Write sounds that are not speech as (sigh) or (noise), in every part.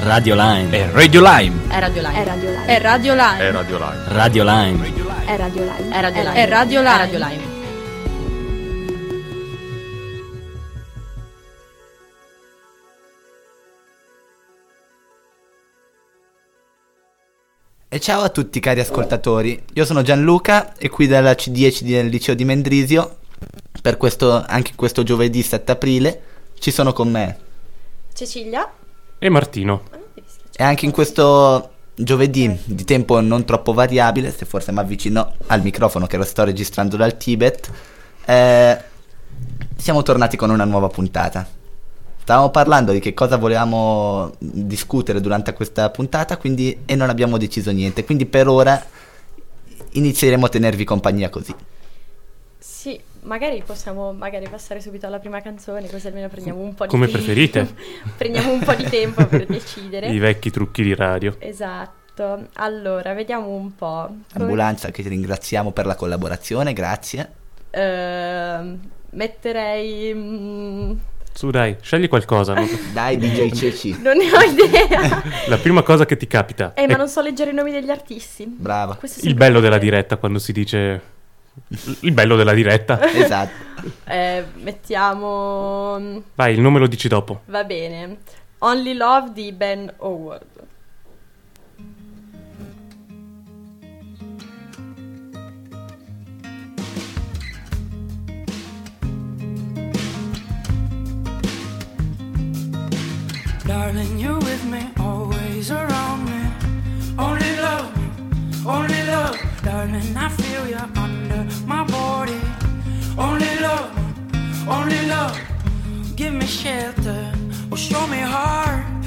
Radio Line. È Radio Lime. È Radio Live. È Radio Live. È Radio Line. È Radio Live. Radio Line. È Radio Live. È Radio Live. È Radio È Live. Radio Live. E ciao a tutti cari ascoltatori, io sono Gianluca e qui dalla C10 del liceo di Mendrisio, per questo, anche questo giovedì 7 aprile, ci sono con me. Cecilia? E Martino. E anche in questo giovedì di tempo non troppo variabile, se forse mi avvicino al microfono che lo sto registrando dal Tibet, eh, siamo tornati con una nuova puntata. Stavamo parlando di che cosa volevamo discutere durante questa puntata quindi, e non abbiamo deciso niente, quindi per ora inizieremo a tenervi compagnia così. Magari possiamo magari passare subito alla prima canzone, così almeno prendiamo un po' di Come tempo. preferite. (laughs) prendiamo un po' di tempo per (laughs) decidere. I vecchi trucchi di radio. Esatto. Allora, vediamo un po'. Come- Ambulanza che ti ringraziamo per la collaborazione, grazie. Ehm, metterei... mm, Su dai, scegli qualcosa. no? (laughs) Dai DJ Ceci, non ne ho idea. La prima cosa che ti capita. eh, ma è non so leggere i nomi degli artisti. brava. Il bello della diretta quando si dice... Il bello della diretta. Esatto. (laughs) Eh, mettiamo... Vai, il nome lo dici dopo. Va bene. Only Love di Ben Howard. Darling, you're with me, always around me. Only love, only love. Darling, I feel you under my body. Only love, only love. Give me shelter, or show me heart.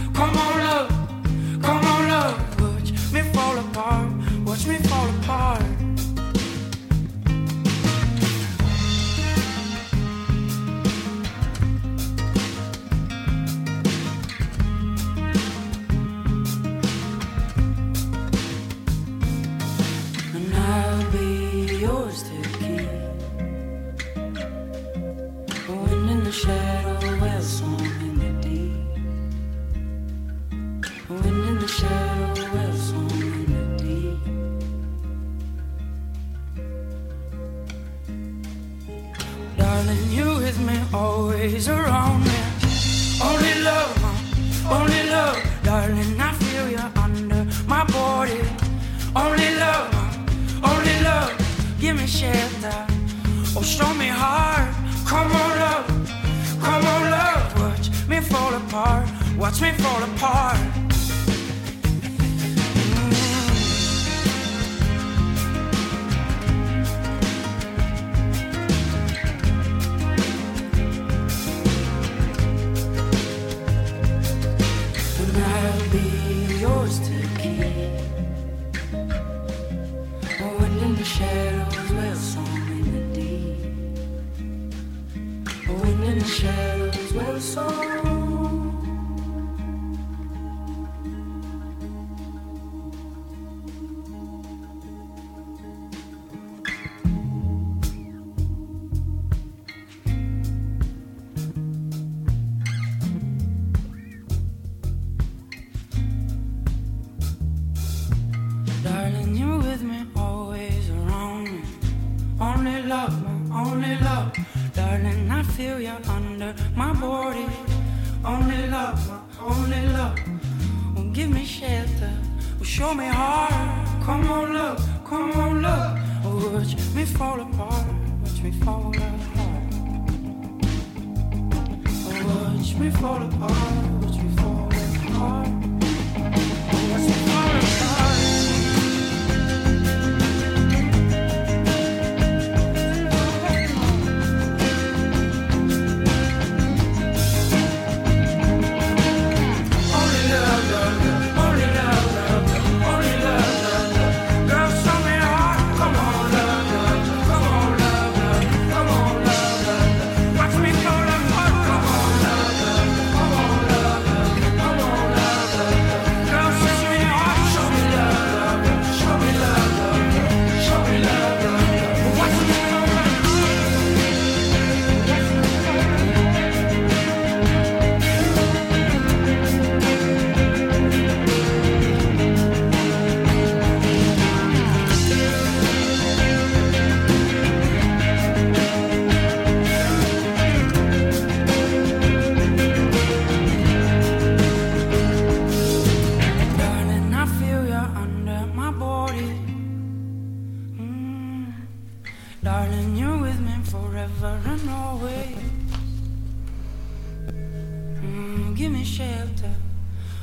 Give me shelter,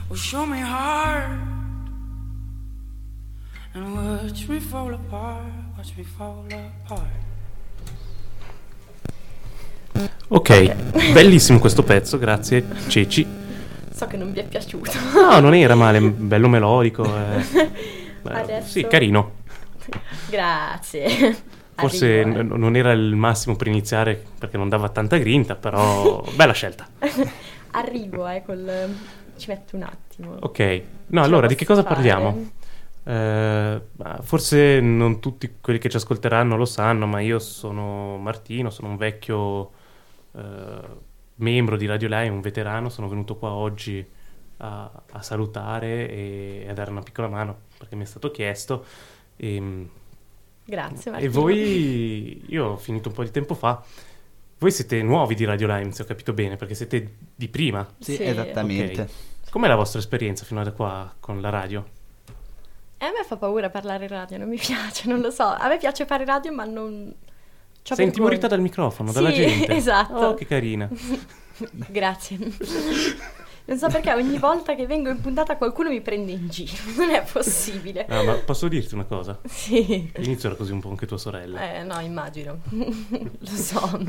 or show me heart. And watch me fall apart, watch me fall apart. Ok, bellissimo questo pezzo, grazie Ceci. So che non vi è piaciuto. No, non era male, bello melodico. eh. (laughs) Beh, Adesso- Sì, carino. Grazie. Forse eh. n- non era il massimo per iniziare perché non dava tanta grinta, però bella scelta. (laughs) Arrivo, eh, col... Ci metto un attimo. Ok, no, allora di che cosa fare? parliamo? Eh, forse non tutti quelli che ci ascolteranno lo sanno, ma io sono Martino, sono un vecchio eh, membro di Radio Live, un veterano, sono venuto qua oggi a, a salutare e a dare una piccola mano perché mi è stato chiesto. E, Grazie, e Martino. voi, (laughs) io ho finito un po' di tempo fa, voi siete nuovi di Radio Lime, se ho capito bene, perché siete di prima. Sì, Sì. esattamente. Ok. Com'è la vostra esperienza fino a qua con la radio? E a me fa paura parlare in radio, non mi piace, non lo so. A me piace fare radio, ma non... c'ho Sei intimorita dal microfono, dalla Sì, gente. (laughs) esatto. Oh, che carina. (laughs) Grazie. Non so perché ogni volta che vengo in puntata qualcuno mi prende in giro. (laughs) Non è possibile. No, ma posso dirti una cosa? Sì. All'inizio era così un po' anche tua sorella. Eh, no, immagino. Lo so.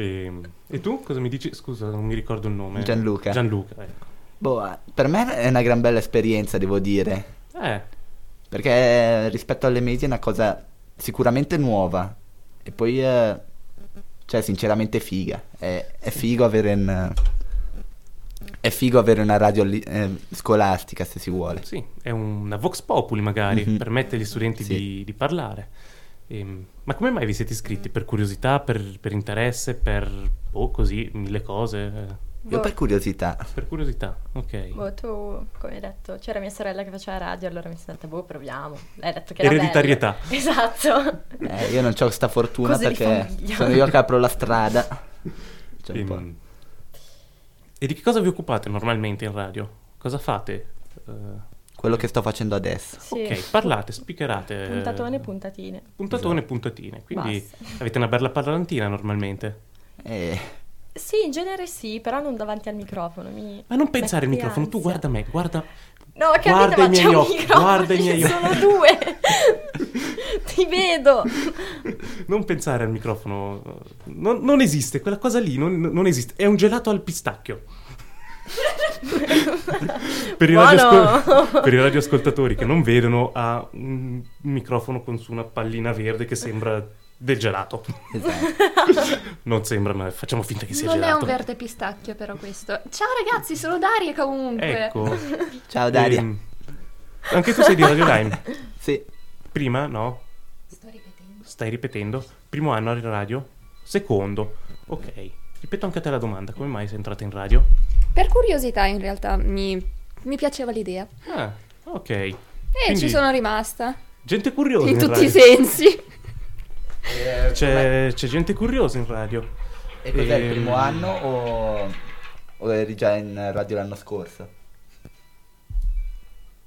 E, e tu cosa mi dici? Scusa, non mi ricordo il nome. Gianluca. Gianluca, ecco. Boh, eh, per me è una gran bella esperienza, devo dire. Eh, Perché rispetto alle medie è una cosa sicuramente nuova. E poi, eh, cioè, sinceramente figa. È, è figo avere un... È figo avere una radio li- eh, scolastica, se si vuole. sì, è una vox populi magari, Mhm. permette agli studenti Sì. di, di parlare. Ehm, ma come mai vi siete iscritti? Per curiosità, per, per interesse, per... oh, così, mille cose? eh, Io per curiosità. Per curiosità, ok. Boh, tu, come hai detto, c'era mia sorella che faceva radio, allora mi sono detta, boh, proviamo. Lei ha detto che era Ereditarietà. bello. (laughs) Esatto. Eh, io non ho questa fortuna Cose perché sono io che apro la strada. Cioè, un po'. Ehm, E di che cosa vi occupate normalmente in radio? Cosa fate? Eh, Quello che sto facendo adesso. Sì. Ok, parlate, speakerate. eh, Puntatone, puntatine. Puntatone, puntatine. Quindi Basta. avete una bella parlantina normalmente. Eh, Sì, in genere sì, però non davanti al microfono. Mi Ma non pensare al microfono, tu ansia. guarda me, guarda. No, capite, Guarda ma i miei occhi, microfono, guarda i ci miei sono occhi. due. (laughs) Ti vedo. Non pensare al microfono. Non, non esiste, quella cosa lì non, non esiste. È un gelato al pistacchio. Per, i Buono. radioascol- per i radioascoltatori che non vedono, ha un microfono con su una pallina verde che sembra del gelato. esatto. Non sembra, ma facciamo finta che sia Non è gelato. un verde pistacchio però questo. Ciao ragazzi, sono Daria comunque. Ecco. (laughs) Ciao Daria. Ehm, anche tu sei di Radio Lime. (laughs) Sì. Prima, no? Sto ripetendo. Stai ripetendo? Primo anno a radio? Secondo. Ok. Ripeto anche a te la domanda, come mai sei entrata in radio? Per curiosità in realtà mi, mi piaceva l'idea. Ah, ok. E Quindi, ci sono rimasta. Gente curiosa In in, tutti i radio. sensi. C'è, c'è gente curiosa in radio. E cos'è il Ehm, primo anno o, o eri già in radio l'anno scorso?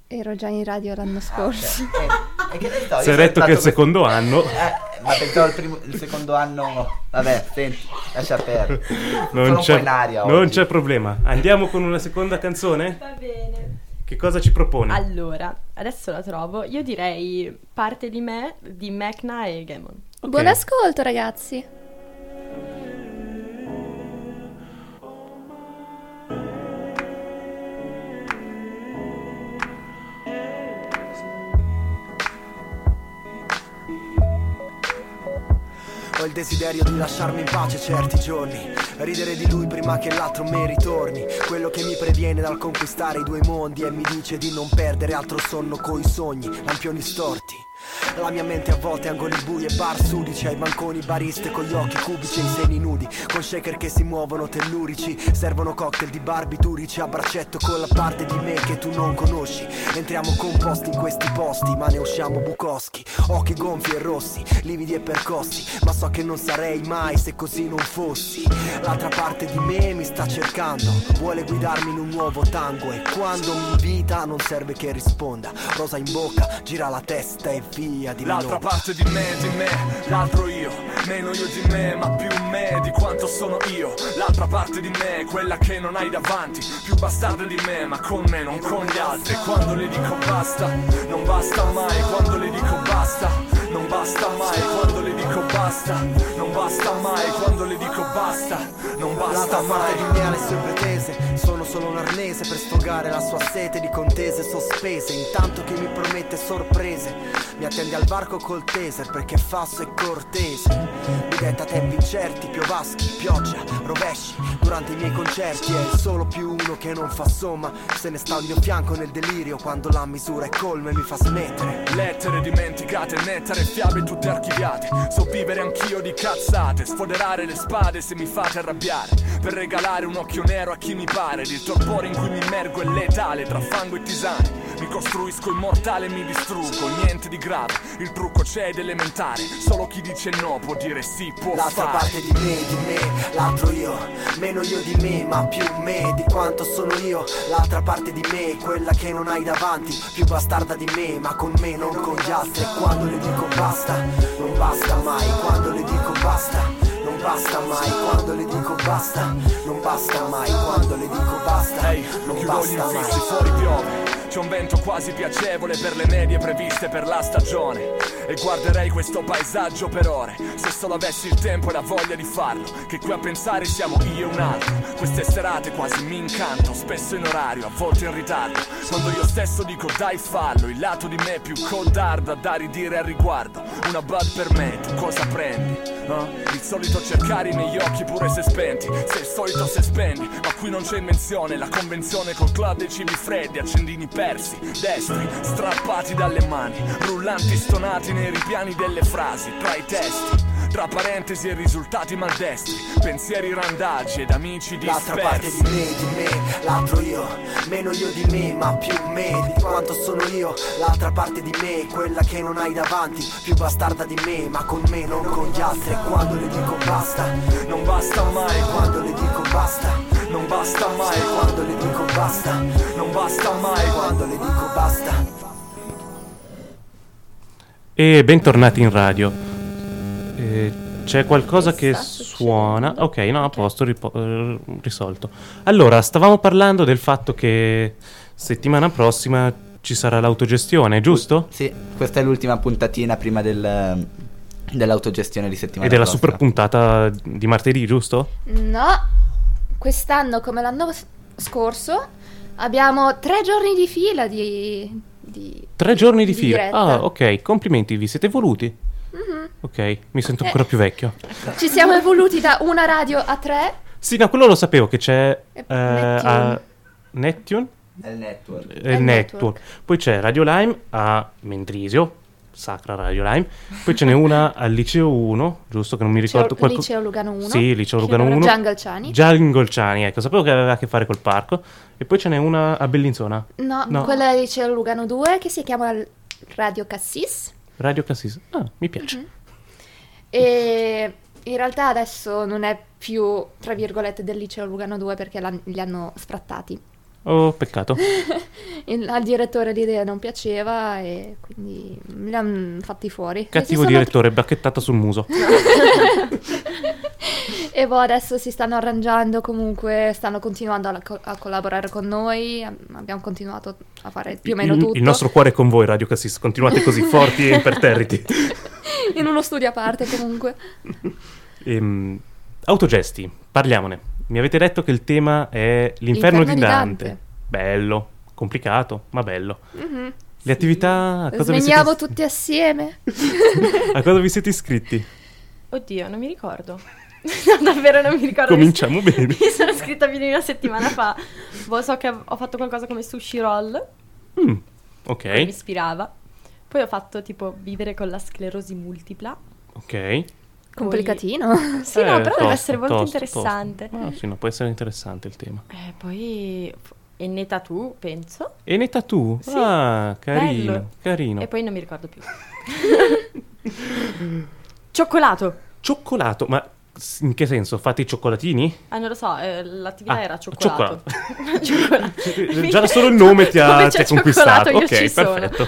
Ero già in radio l'anno scorso. Eh, e che ne so, io Si è detto che è il secondo anno. questo- Eh, ma pensavo il, primo- il secondo anno... Vabbè, senti, lascia perdere. Non c'è, po' in aria non c'è problema. Andiamo con una seconda canzone? Va bene. Che cosa ci proponi? Allora, adesso la trovo. Io direi parte di me, di Mecna e Gemon. Ok. Buon ascolto ragazzi. Il desiderio di lasciarmi in pace certi giorni. Ridere di lui prima che l'altro me ritorni. Quello che mi previene dal conquistare i due mondi E mi dice di non perdere altro sonno coi sogni Lampioni storti la mia mente a volte angoli bui e bar sudici. Ai banconi bariste con gli occhi cubici e i seni nudi. Con shaker che si muovono tellurici. Servono cocktail di barbiturici A braccetto con la parte di me che tu non conosci. Entriamo composti in questi posti Ma ne usciamo bucoschi. Occhi gonfi e rossi, lividi e percossi. Ma so che non sarei mai se così non fossi. L'altra parte di me mi sta cercando. Vuole guidarmi in un nuovo tango. E quando mi invita non serve che risponda. Rosa in bocca, gira la testa e fotografia di L'altra Meloni. parte di me, di me, l'altro io. Meno io di me, ma più me di quanto sono io. L'altra parte di me, quella che non hai davanti. Più bastarda di me, ma con me, non con gli altri. Quando le dico basta, non basta mai. Quando le dico basta, non basta mai. Quando le dico basta, non basta mai. Quando le dico basta, non basta L'altra mai. parte di me ha le sue pretese Sono solo un arnese per sfogare la sua sete di contese sospese. Intanto che mi promette sorprese Mi attende al varco col taser perché fasso e cortese. Mi detta tempi incerti, piovaschi, pioggia, rovesci Durante i miei concerti. È il solo più uno che non fa somma Se ne sta al mio fianco nel delirio Quando la misura è colma e mi fa smettere. Lettere dimenticate, nettare, fiabe tutte archiviate. So vivere anch'io di cazzate Sfoderare le spade se mi fate arrabbiare. Per regalare un occhio nero a chi mi pare Il torpore in cui mi immergo è letale Tra fango e tisane. Mi costruisco immortale e mi distruggo Niente di grave, il trucco c'è ed elementare Solo chi dice no può dire sì, può L'altra fare. parte di me, di me, l'altro io Meno io di me, ma più me di quanto sono io. L'altra parte di me, quella che non hai davanti Più bastarda di me, ma con me, non con gli altri. E quando le dico basta, non basta mai Quando le dico basta, basta mai Quando le dico basta, non basta mai Quando le dico basta, Ehi, non chiudo gli basta mai. fuori piove C'è un vento quasi piacevole per le medie previste per la stagione. E guarderei questo paesaggio per ore Se solo avessi il tempo e la voglia di farlo Che qui a pensare siamo io e un altro. Queste serate quasi mi incanto Spesso in orario, a volte in ritardo. Quando io stesso dico dai fallo Il lato di me più codardo da ridire al riguardo. Una bud per me, tu cosa prendi? Eh? Il solito cercare i miei occhi pure se spenti. Sei il solito se spendi Ma qui non c'è invenzione. La convenzione col club dei cibi freddi Accendini persi, destri, strappati dalle mani Rullanti stonati nei ripiani delle frasi Tra i testi tra parentesi e risultati maldestri Pensieri randaggi ed amici L'altra parte di me, di me, l'altro io Meno io di me, ma più me di quanto sono io. L'altra parte di me, quella che non hai davanti Più bastarda di me, ma con me, non con gli altri. Quando le dico basta, Non basta mai quando le dico basta Non basta mai Quando le dico basta, Non basta mai quando le dico basta. E bentornati in radio. Eh, c'è qualcosa che suona. Ok, no, a posto, ripo- eh, risolto. Allora, stavamo parlando del fatto che settimana prossima ci sarà l'autogestione, giusto? Sì, questa è l'ultima puntatina prima del, dell'autogestione di settimana Ed è la prossima. super puntata di martedì, giusto? No, quest'anno come l'anno scorso abbiamo tre giorni di fila di... di- Tre giorni di Di fila. diretta. Ah, ok, complimenti, vi siete evoluti. Mhm. Ok, mi sento ancora più vecchio. Ci siamo evoluti da una radio a tre. Sì, no, quello lo sapevo che c'è eh, Neptune. a Neptune Nel network. e E Network. Network. Poi c'è Radio Lime a Mendrisio, sacra Radio Lime. Poi ce n'è una al liceo 1, giusto che non mi ricordo Liceo, Liceo Lugano 1. Sì, liceo Lugano era 1. Giangalciani. Giangolciani, ecco, sapevo che aveva a che fare col parco. E poi ce n'è una a Bellinzona, No, No. quella è Liceo Lugano 2 che si chiama Radio Cassis. Radio Cassis. Ah, mi piace. Mhm. E in realtà adesso non è più, tra virgolette, del Liceo Lugano 2 perché li hanno sfrattati. Oh, peccato. (laughs) Il- al direttore l'idea non piaceva e quindi li hanno fatti fuori. Cattivo sono- direttore, bacchettata sul muso. (laughs) E boh, adesso si stanno arrangiando comunque, stanno continuando a, co- a collaborare con noi, am- abbiamo continuato a fare più o meno il, tutto. il nostro cuore è con voi, Radio Cassis. Continuate così (laughs) forti e imperterriti. (laughs) In uno studio a parte comunque. Ehm, autogesti, parliamone. Mi avete detto che il tema è l'inferno L'inferno di di Dante. Dante. Bello, complicato, ma bello. Mhm. Le attività a cosa, vi Sveniamo siete, tutti assieme. (laughs) a cosa vi siete iscritti? Oddio, non mi ricordo. (laughs) No, davvero non mi ricordo. Cominciamo bene. (laughs) Mi sono iscritta più di una settimana fa. Boh, so che ho fatto qualcosa come sushi roll. Mm, Mi ok, ispirava. Poi ho fatto tipo vivere con la sclerosi multipla. ok. Complicatino. Sì, Eh, no, però tosto, deve essere molto tosto, interessante. tosto. Ah, sì, no, può essere interessante il tema. Eh, poi Enne Tattoo, penso. E ne tu? Sì, Ah, carino, bello. carino. E poi non mi ricordo più. (laughs) Cioccolato. Cioccolato, ma in che senso? Fate i cioccolatini? Ah, non lo so, eh, l'attività Ah, era cioccolato. cioccolato. (laughs) (laughs) Cioccolato. Già solo il nome ti ha, ti c'è ha conquistato. Ok, ci sono. perfetto.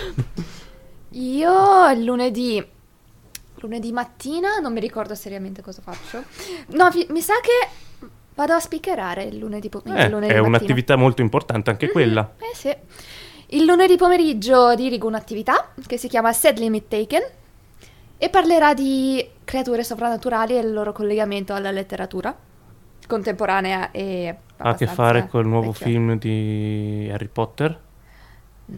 Io il lunedì, lunedì mattina, non mi ricordo seriamente cosa faccio. No, vi- mi sa che vado a speakerare il lunedì, po- il Eh, lunedì è mattina. un'attività molto importante anche quella. Eh sì. Il lunedì pomeriggio dirigo un'attività che si chiama Set Limit Taken e parlerà di creature sovrannaturali e il loro collegamento alla letteratura contemporanea e Ha a che fare col nuovo vecchia. film di Harry Potter,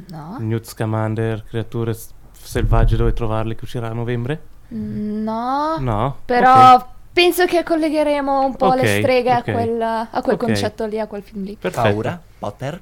No. Newt Scamander, creature s- selvagge dove trovarle che uscirà a novembre? No. No? Però Ok. penso che collegheremo un po' Ok, le streghe ok. a quel, a quel concetto lì, a quel film lì. Perfetto. Paura? Potter?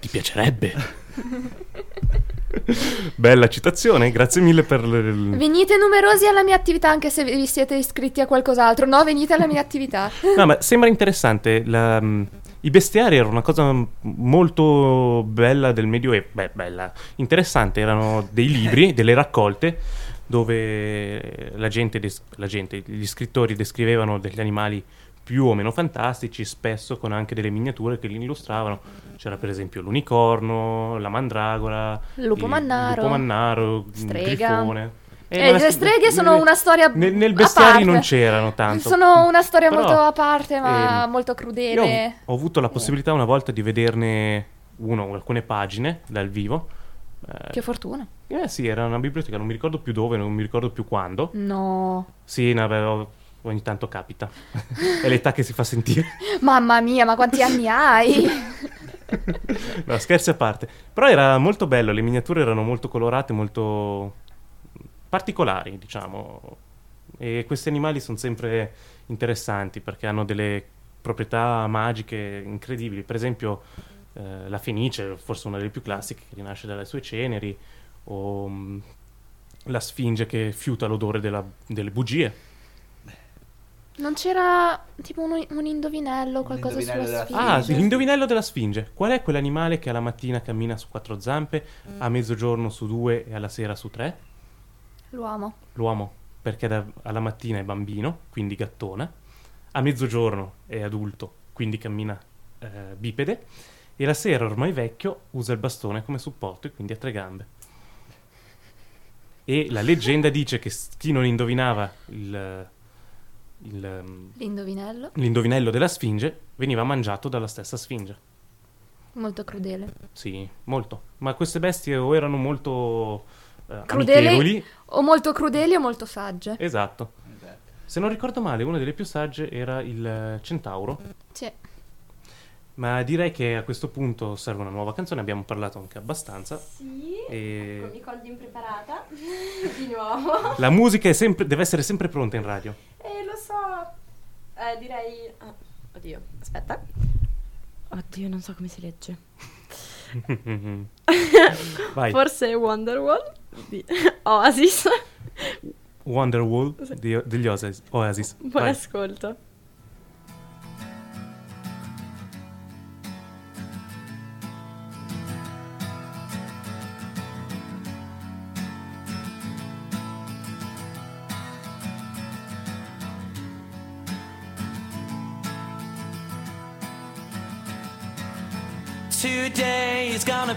Ti piacerebbe? (laughs) (laughs) Bella citazione, grazie mille per l- Venite numerosi alla mia attività anche se vi siete iscritti a qualcos'altro. No, venite alla mia attività. (laughs) No, ma sembra interessante. la- mm, I bestiari erano una cosa molto bella del Medioevo. Beh, bella, interessante. Erano dei libri, (laughs) delle raccolte dove la gente, des- la gente, gli scrittori descrivevano degli animali più o meno fantastici, spesso con anche delle miniature che li illustravano. C'era per esempio l'unicorno, la mandragora, Il lupo il mannaro, lupo mannaro, il strega. grifone. Eh, le streghe sono una storia Nel, nel a bestiari parte. non c'erano tanto. Sono una storia Però, molto a parte, ma ehm, molto crudele. ho, ho avuto la possibilità una volta di vederne uno o alcune pagine dal vivo. Eh, Che fortuna. eh sì, era una biblioteca, non mi ricordo più dove, non mi ricordo più quando. No. Sì, beh, ho- ogni tanto capita. (laughs) È l'età che si fa sentire. Mamma mia, ma quanti anni hai? (laughs) No, scherzi a parte. Però era molto bello, le miniature erano molto colorate, molto particolari, diciamo. E questi animali sono sempre interessanti perché hanno delle proprietà magiche incredibili. Per esempio, eh, la fenice, forse una delle più classiche, che rinasce dalle sue ceneri, o mm, la sfinge che fiuta l'odore della- delle bugie. Non c'era tipo un, un indovinello, qualcosa indovinello sulla della sfida? Ah, sì, l'indovinello della Sfinge. Qual è quell'animale che alla mattina cammina su quattro zampe, a mezzogiorno su due e alla sera su tre? L'uomo. L'uomo, perché da- alla mattina è bambino, quindi gattona, a mezzogiorno è adulto, quindi cammina eh, bipede, e la sera, ormai vecchio, usa il bastone come supporto e quindi ha tre gambe. E la leggenda dice che chi non indovinava il- il, ehm, L'indovinello. l'indovinello della Sfinge veniva mangiato dalla stessa Sfinge. Molto crudele. Sì, molto. Ma queste bestie o erano molto eh, Crudeli amichevoli. o molto crudeli o molto sagge. Esatto. Se non ricordo male, una delle più sagge era il eh, centauro. Sì. Ma direi che a questo punto serve una nuova canzone, abbiamo parlato anche abbastanza. Sì. E- Ecco, mi cogli impreparata. (laughs) Di nuovo. La musica sempre- deve essere sempre pronta in radio. Eh, lo so. Eh, direi... ah, oddio, aspetta. Oddio, non so come si legge. (laughs) Vai. Forse Wonderwall di Oasis. Wonderwall di- degli Oasis. Oasis. Buon Vai. ascolto.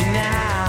you now.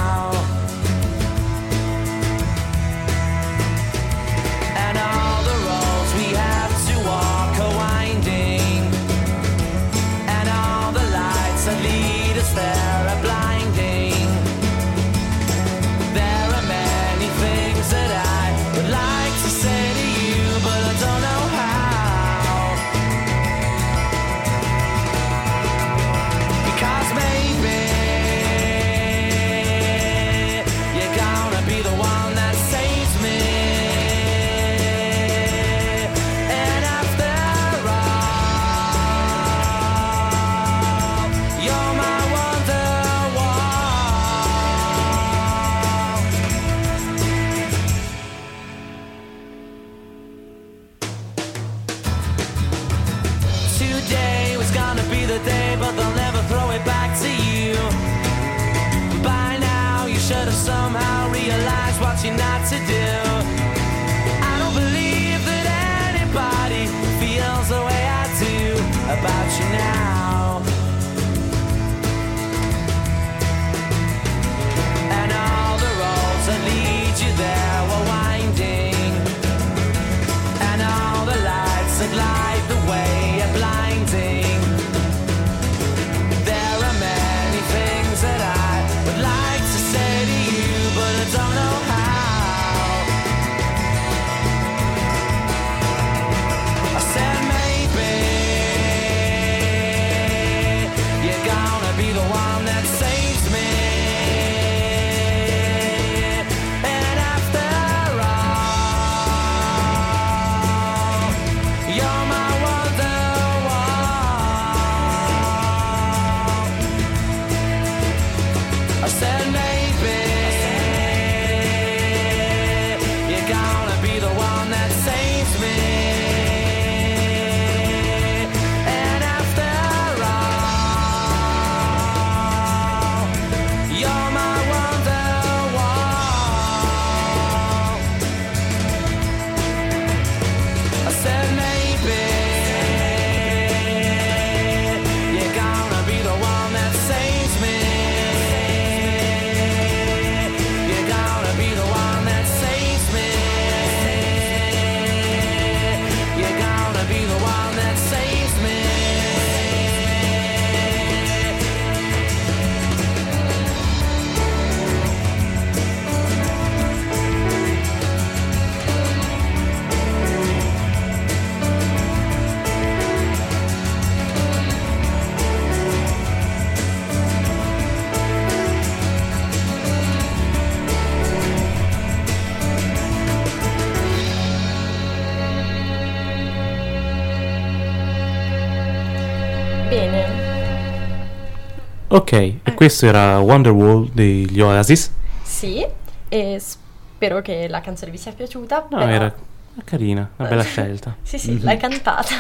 Questo era Wonderwall degli Oasis. sì, e spero che la canzone vi sia piaciuta. No, però- era carina, una bella (laughs) scelta. Sì, sì, l'hai cantata.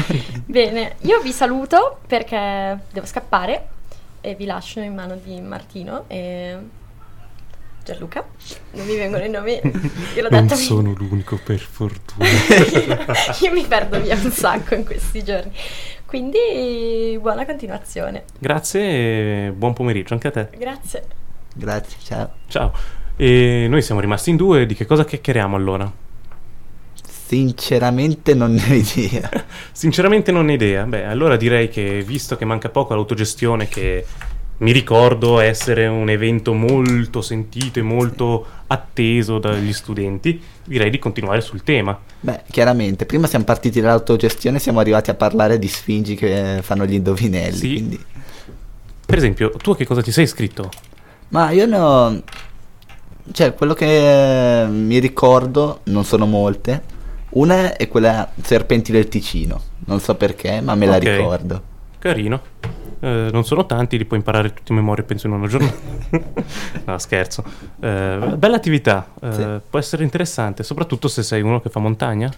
(laughs) Bene, io vi saluto perché devo scappare e vi lascio in mano di Martino e Gianluca. Non mi vengono i nomi, io l'ho Non detto. sono l'unico per fortuna. (laughs) io mi perdo via un sacco in questi giorni. Quindi buona continuazione. Grazie e buon pomeriggio anche a te. Grazie. Grazie, ciao. Ciao. E noi siamo rimasti in due, di che cosa chiacchieriamo allora? Sinceramente non ne ho idea. (laughs) Sinceramente non ho idea. Beh, allora direi che visto che manca poco all'autogestione, che mi ricordo essere un evento molto sentito e molto atteso dagli studenti, direi di continuare sul tema. Beh, chiaramente, prima siamo partiti dall'autogestione e siamo arrivati a parlare di sfingi che fanno gli indovinelli. Sì. quindi- Per esempio, tu a che cosa ti sei iscritto? Ma io no... Cioè, quello che mi ricordo non sono molte. Una è quella Serpenti del Ticino. Non so perché, ma me la Ok. ricordo. Carino. Eh, non sono tanti, li puoi imparare tutti a memoria, penso in una giornata. (laughs) no, scherzo. Eh, bella attività, eh, Sì. può essere interessante, soprattutto se sei uno che fa montagna.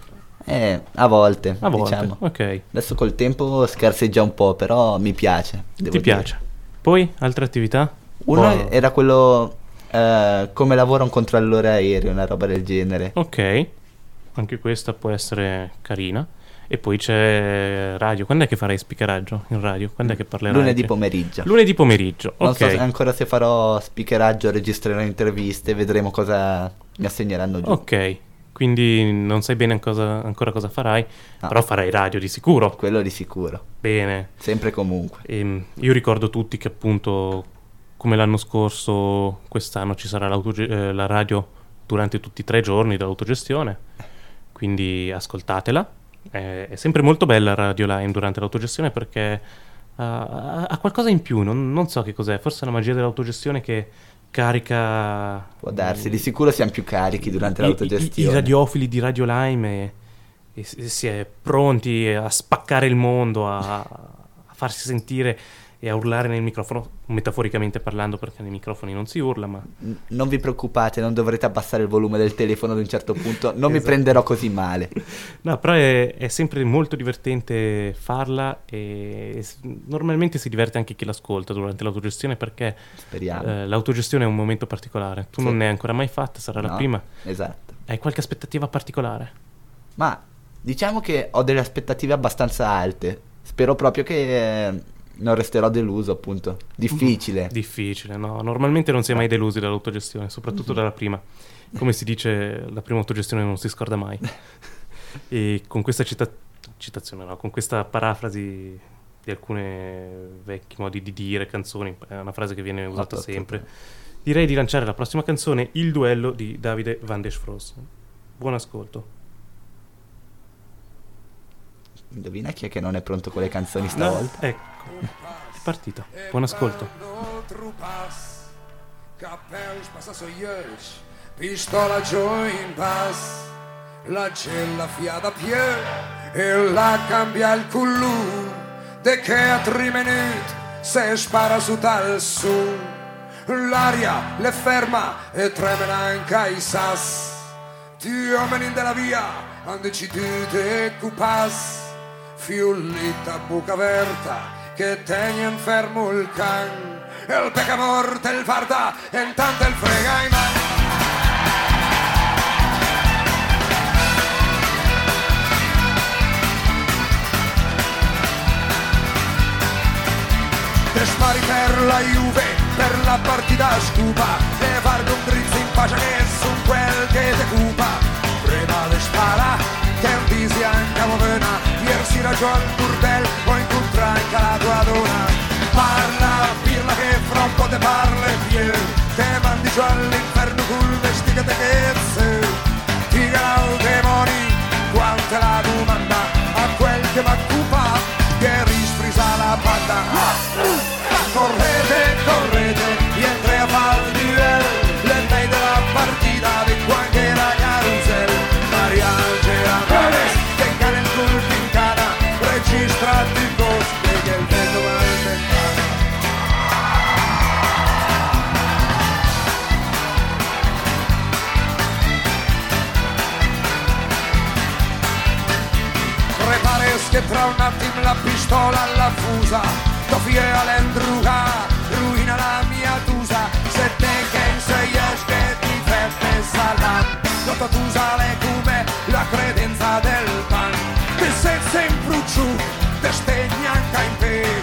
Eh, a volte, A volte, diciamo. ok. Adesso col tempo scarseggia un po', però mi piace. Ti dire. piace? Poi, altre attività? Uno Oh, era quello eh, come lavora un controllore aereo, una roba del genere. Ok, anche questa può essere carina. E poi c'è radio. Quando è che farai speakeraggio in radio? Quando è che parlerai? Lunedì pomeriggio. Lunedì pomeriggio, Non ok. so se- ancora se farò speakeraggio, registrerò interviste, vedremo cosa mi assegneranno giù. Ok, quindi non sai bene cosa- ancora cosa farai, No. però farai radio di sicuro. Quello di sicuro, Bene. sempre e comunque. Ehm, io ricordo tutti che appunto, come l'anno scorso, quest'anno ci sarà eh, la radio durante tutti i tre giorni dell'autogestione, quindi ascoltatela. Eh, è sempre molto bella Radio Line durante l'autogestione perché ha, ha qualcosa in più, non, non so che cos'è, forse è la magia dell'autogestione che carica... Può darsi, di sicuro siamo più carichi durante i- i- l'autogestione. I, radiofili di Radio Lime e, e si si è pronti a spaccare il mondo, a, a farsi sentire e a urlare nel microfono, metaforicamente parlando perché nei microfoni non si urla, ma Non vi preoccupate, non dovrete abbassare il volume del telefono ad un certo punto, non mi Esatto. prenderò così male. (laughs) no, però è, è sempre molto divertente farla e normalmente si diverte anche chi l'ascolta durante l'autogestione perché eh, l'autogestione è un momento particolare. Tu Sì. non ne hai ancora mai fatta, sarà la No, prima. Esatto. Hai qualche aspettativa particolare? Ma diciamo che ho delle aspettative abbastanza alte. Spero proprio che eh, non resterò deluso, appunto. Difficile. (laughs) Difficile, no? Normalmente non si è mai delusi dall'autogestione, soprattutto dalla prima. Come si dice, la prima autogestione non si scorda mai. (laughs) e con questa cita- citazione, no, con questa parafrasi di alcuni vecchi modi di dire, canzoni, è una frase che viene usata Ottimo. sempre. Direi di lanciare la prossima canzone, Il duello di Davide Van der Fros. Buon ascolto. Indovina chi è che non è pronto con le canzoni stavolta? Ecco, è partito. Buon ascolto. Trupas, cappells, passasoiers, pistola giù in pas, la gella fiada pie e la cambia il cullu, de che a tre minuti se spara su tal su, l'aria le ferma e tremena anche i sas, ti uomini della via han deciduto e cupas, fiullita buca aperta che tenien fermo il can. E il pecca morte il farda e intanto il frega in man. Te spari per la Juve, per la partita scupa E fardo un drizzo in faccia che su quel che te cupa. Prima le spara, che un disi anche Ieri si ragiona al burdel, poi incontra anche la tua donna Parla, pirla che fra un po' te parla e più Te mandi giù all'inferno col vestito che chezze Ti garau demoni, quanta la domanda A quel che m'occupa, che risprisa la banda un attimo la pistola alla fusa, Tofie all'endruga, ruina la mia tusa, se te che sei che ti fette salam, Noto tusa le come la credenza del pan, che sei sempre giù, te stegna in te,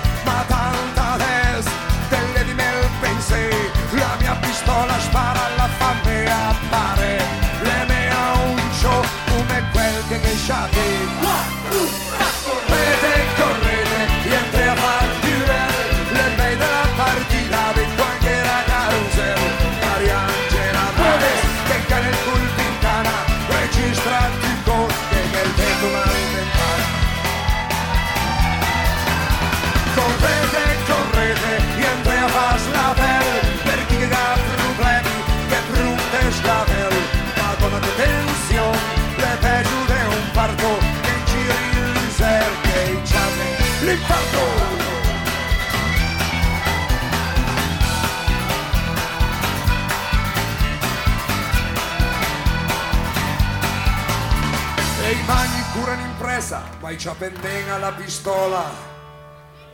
impresa, ma i ciapendenga la pistola.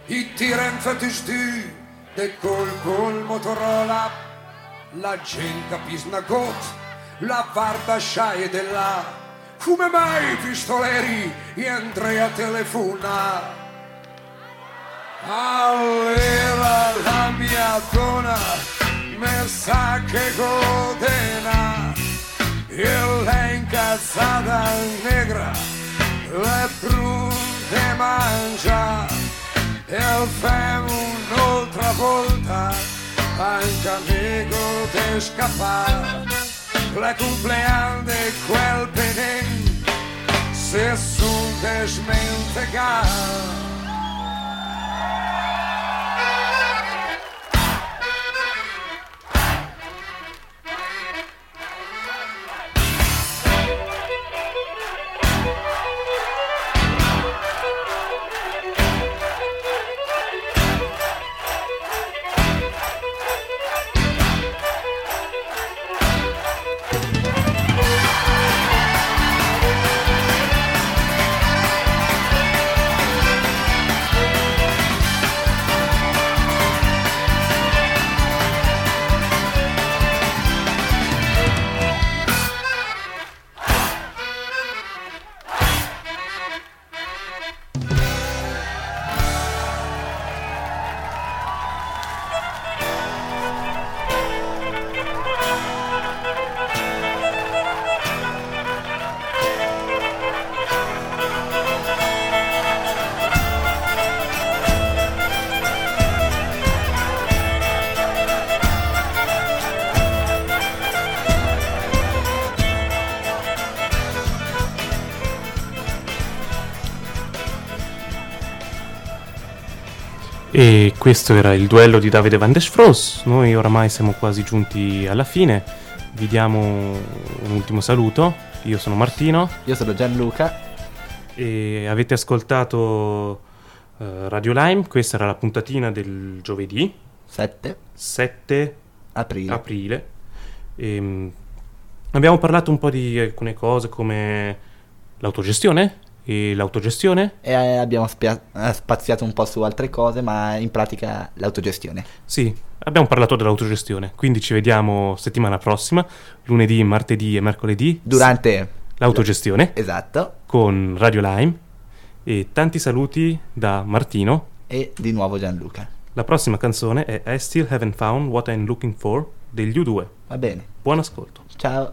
I tiren fetisti, de col col Motorola. La gente capisna got, la varda sciaie della. Come mai pistoleri, entri a telefona. Allora la mia donna mi sa che godena e lei incazzata negra le prunte mangia e fem un'altra volta anche amico te scappare le compleanno di quel penen se sun desmentegar questo era il duello di Davide Van der Sfros. Noi oramai siamo quasi giunti alla fine. Vi diamo un ultimo saluto. Io sono Martino. Io sono Gianluca. E avete ascoltato eh, Radio Lime. Questa era la puntatina del giovedì 7 7 aprile. aprile. Ehm, abbiamo parlato un po' di alcune cose come l'autogestione e l'autogestione. E eh, abbiamo spia- eh, spaziato un po' su altre cose, ma in pratica l'autogestione. Sì, abbiamo parlato dell'autogestione, quindi ci vediamo settimana prossima, lunedì, martedì e mercoledì. Durante l'autogestione. Esatto. Con Radio Lime. E tanti saluti da Martino. E di nuovo Gianluca. La prossima canzone è I Still Haven't Found What I'm Looking For degli U2. Va bene. Buon ascolto. Ciao.